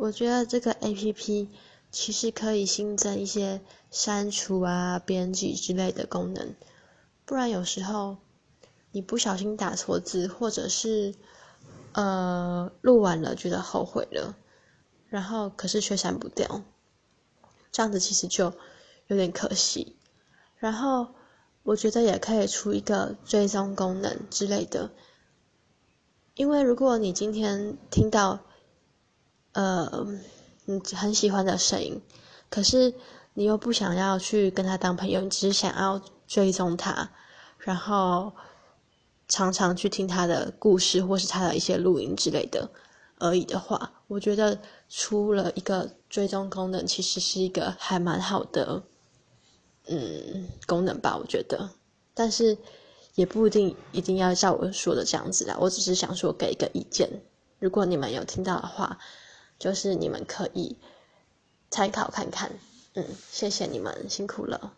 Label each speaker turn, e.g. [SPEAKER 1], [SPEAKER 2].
[SPEAKER 1] 我觉得这个 A P P 其实可以新增一些删除啊、编辑之类的功能，不然有时候你不小心打错字，或者是呃录完了觉得后悔了，然后可是却删不掉，这样子其实就有点可惜。然后我觉得也可以出一个追踪功能之类的，因为如果你今天听到。呃，你很喜欢的声音，可是你又不想要去跟他当朋友，你只是想要追踪他，然后常常去听他的故事或是他的一些录音之类的而已的话，我觉得出了一个追踪功能，其实是一个还蛮好的，嗯，功能吧，我觉得，但是也不一定一定要照我说的这样子啦，我只是想说给一个意见，如果你们有听到的话。就是你们可以参考看看，嗯，谢谢你们辛苦了。